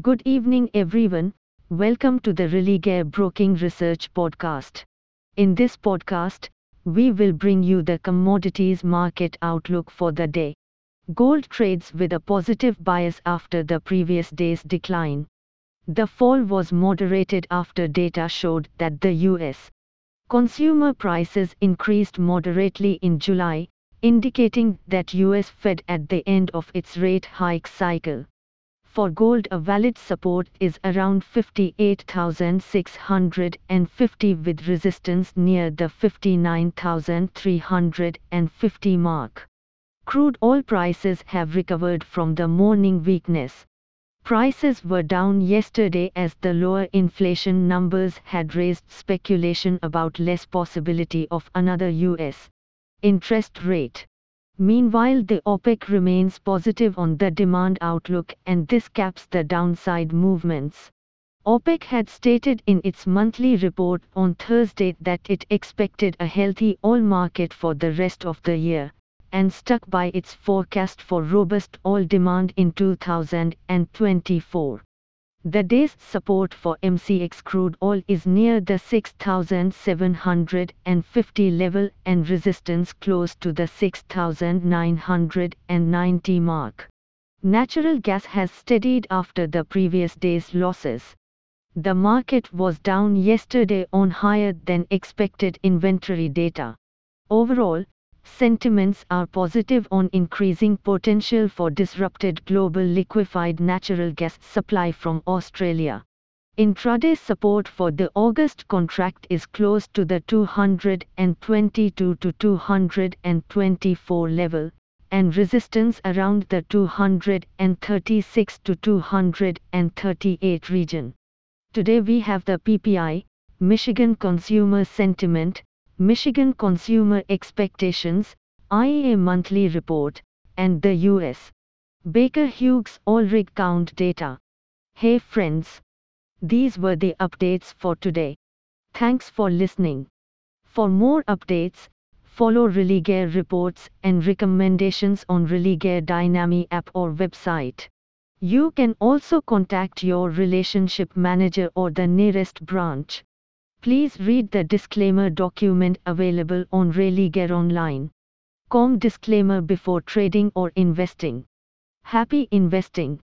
Good evening, everyone. Welcome to the Religare Broking Research Podcast. In this podcast, we will bring you the commodities market outlook for the day. Gold trades with a positive bias after the previous day's decline. The fall was moderated after data showed that the US consumer prices increased moderately in July, indicating that US Fed at the end of its rate hike cycle. For gold a valid support is around 58,650 with resistance near the 59,350 mark. Crude oil prices have recovered from the morning weakness. Prices were down yesterday as the lower inflation numbers had raised speculation about less possibility of another US interest rate. Meanwhile, the OPEC remains positive on the demand outlook and this caps the downside movements. OPEC had stated in its monthly report on Thursday that it expected a healthy oil market for the rest of the year, and stuck by its forecast for robust oil demand in 2024. The day's support for MCX crude oil is near the 6,750 level and resistance close to the 6,990 mark. Natural gas has steadied after the previous day's losses. The market was down yesterday on higher than expected inventory data. Overall, sentiments are positive on increasing potential for disrupted global liquefied natural gas supply from Australia. Intraday support for the August contract is close to the 222 to 224 level, and resistance around the 236 to 238 region. Today we have the PPI, Michigan Consumer Sentiment, Michigan Consumer Expectations, IEA Monthly Report, and the U.S. Baker Hughes All Rig Count data. Hey friends! These were the updates for today. Thanks for listening. For more updates, follow Religare reports and recommendations on Religare Dynami app or website. You can also contact your relationship manager or the nearest branch. Please read the disclaimer document available on Religare Online. Com disclaimer before trading or investing. Happy investing.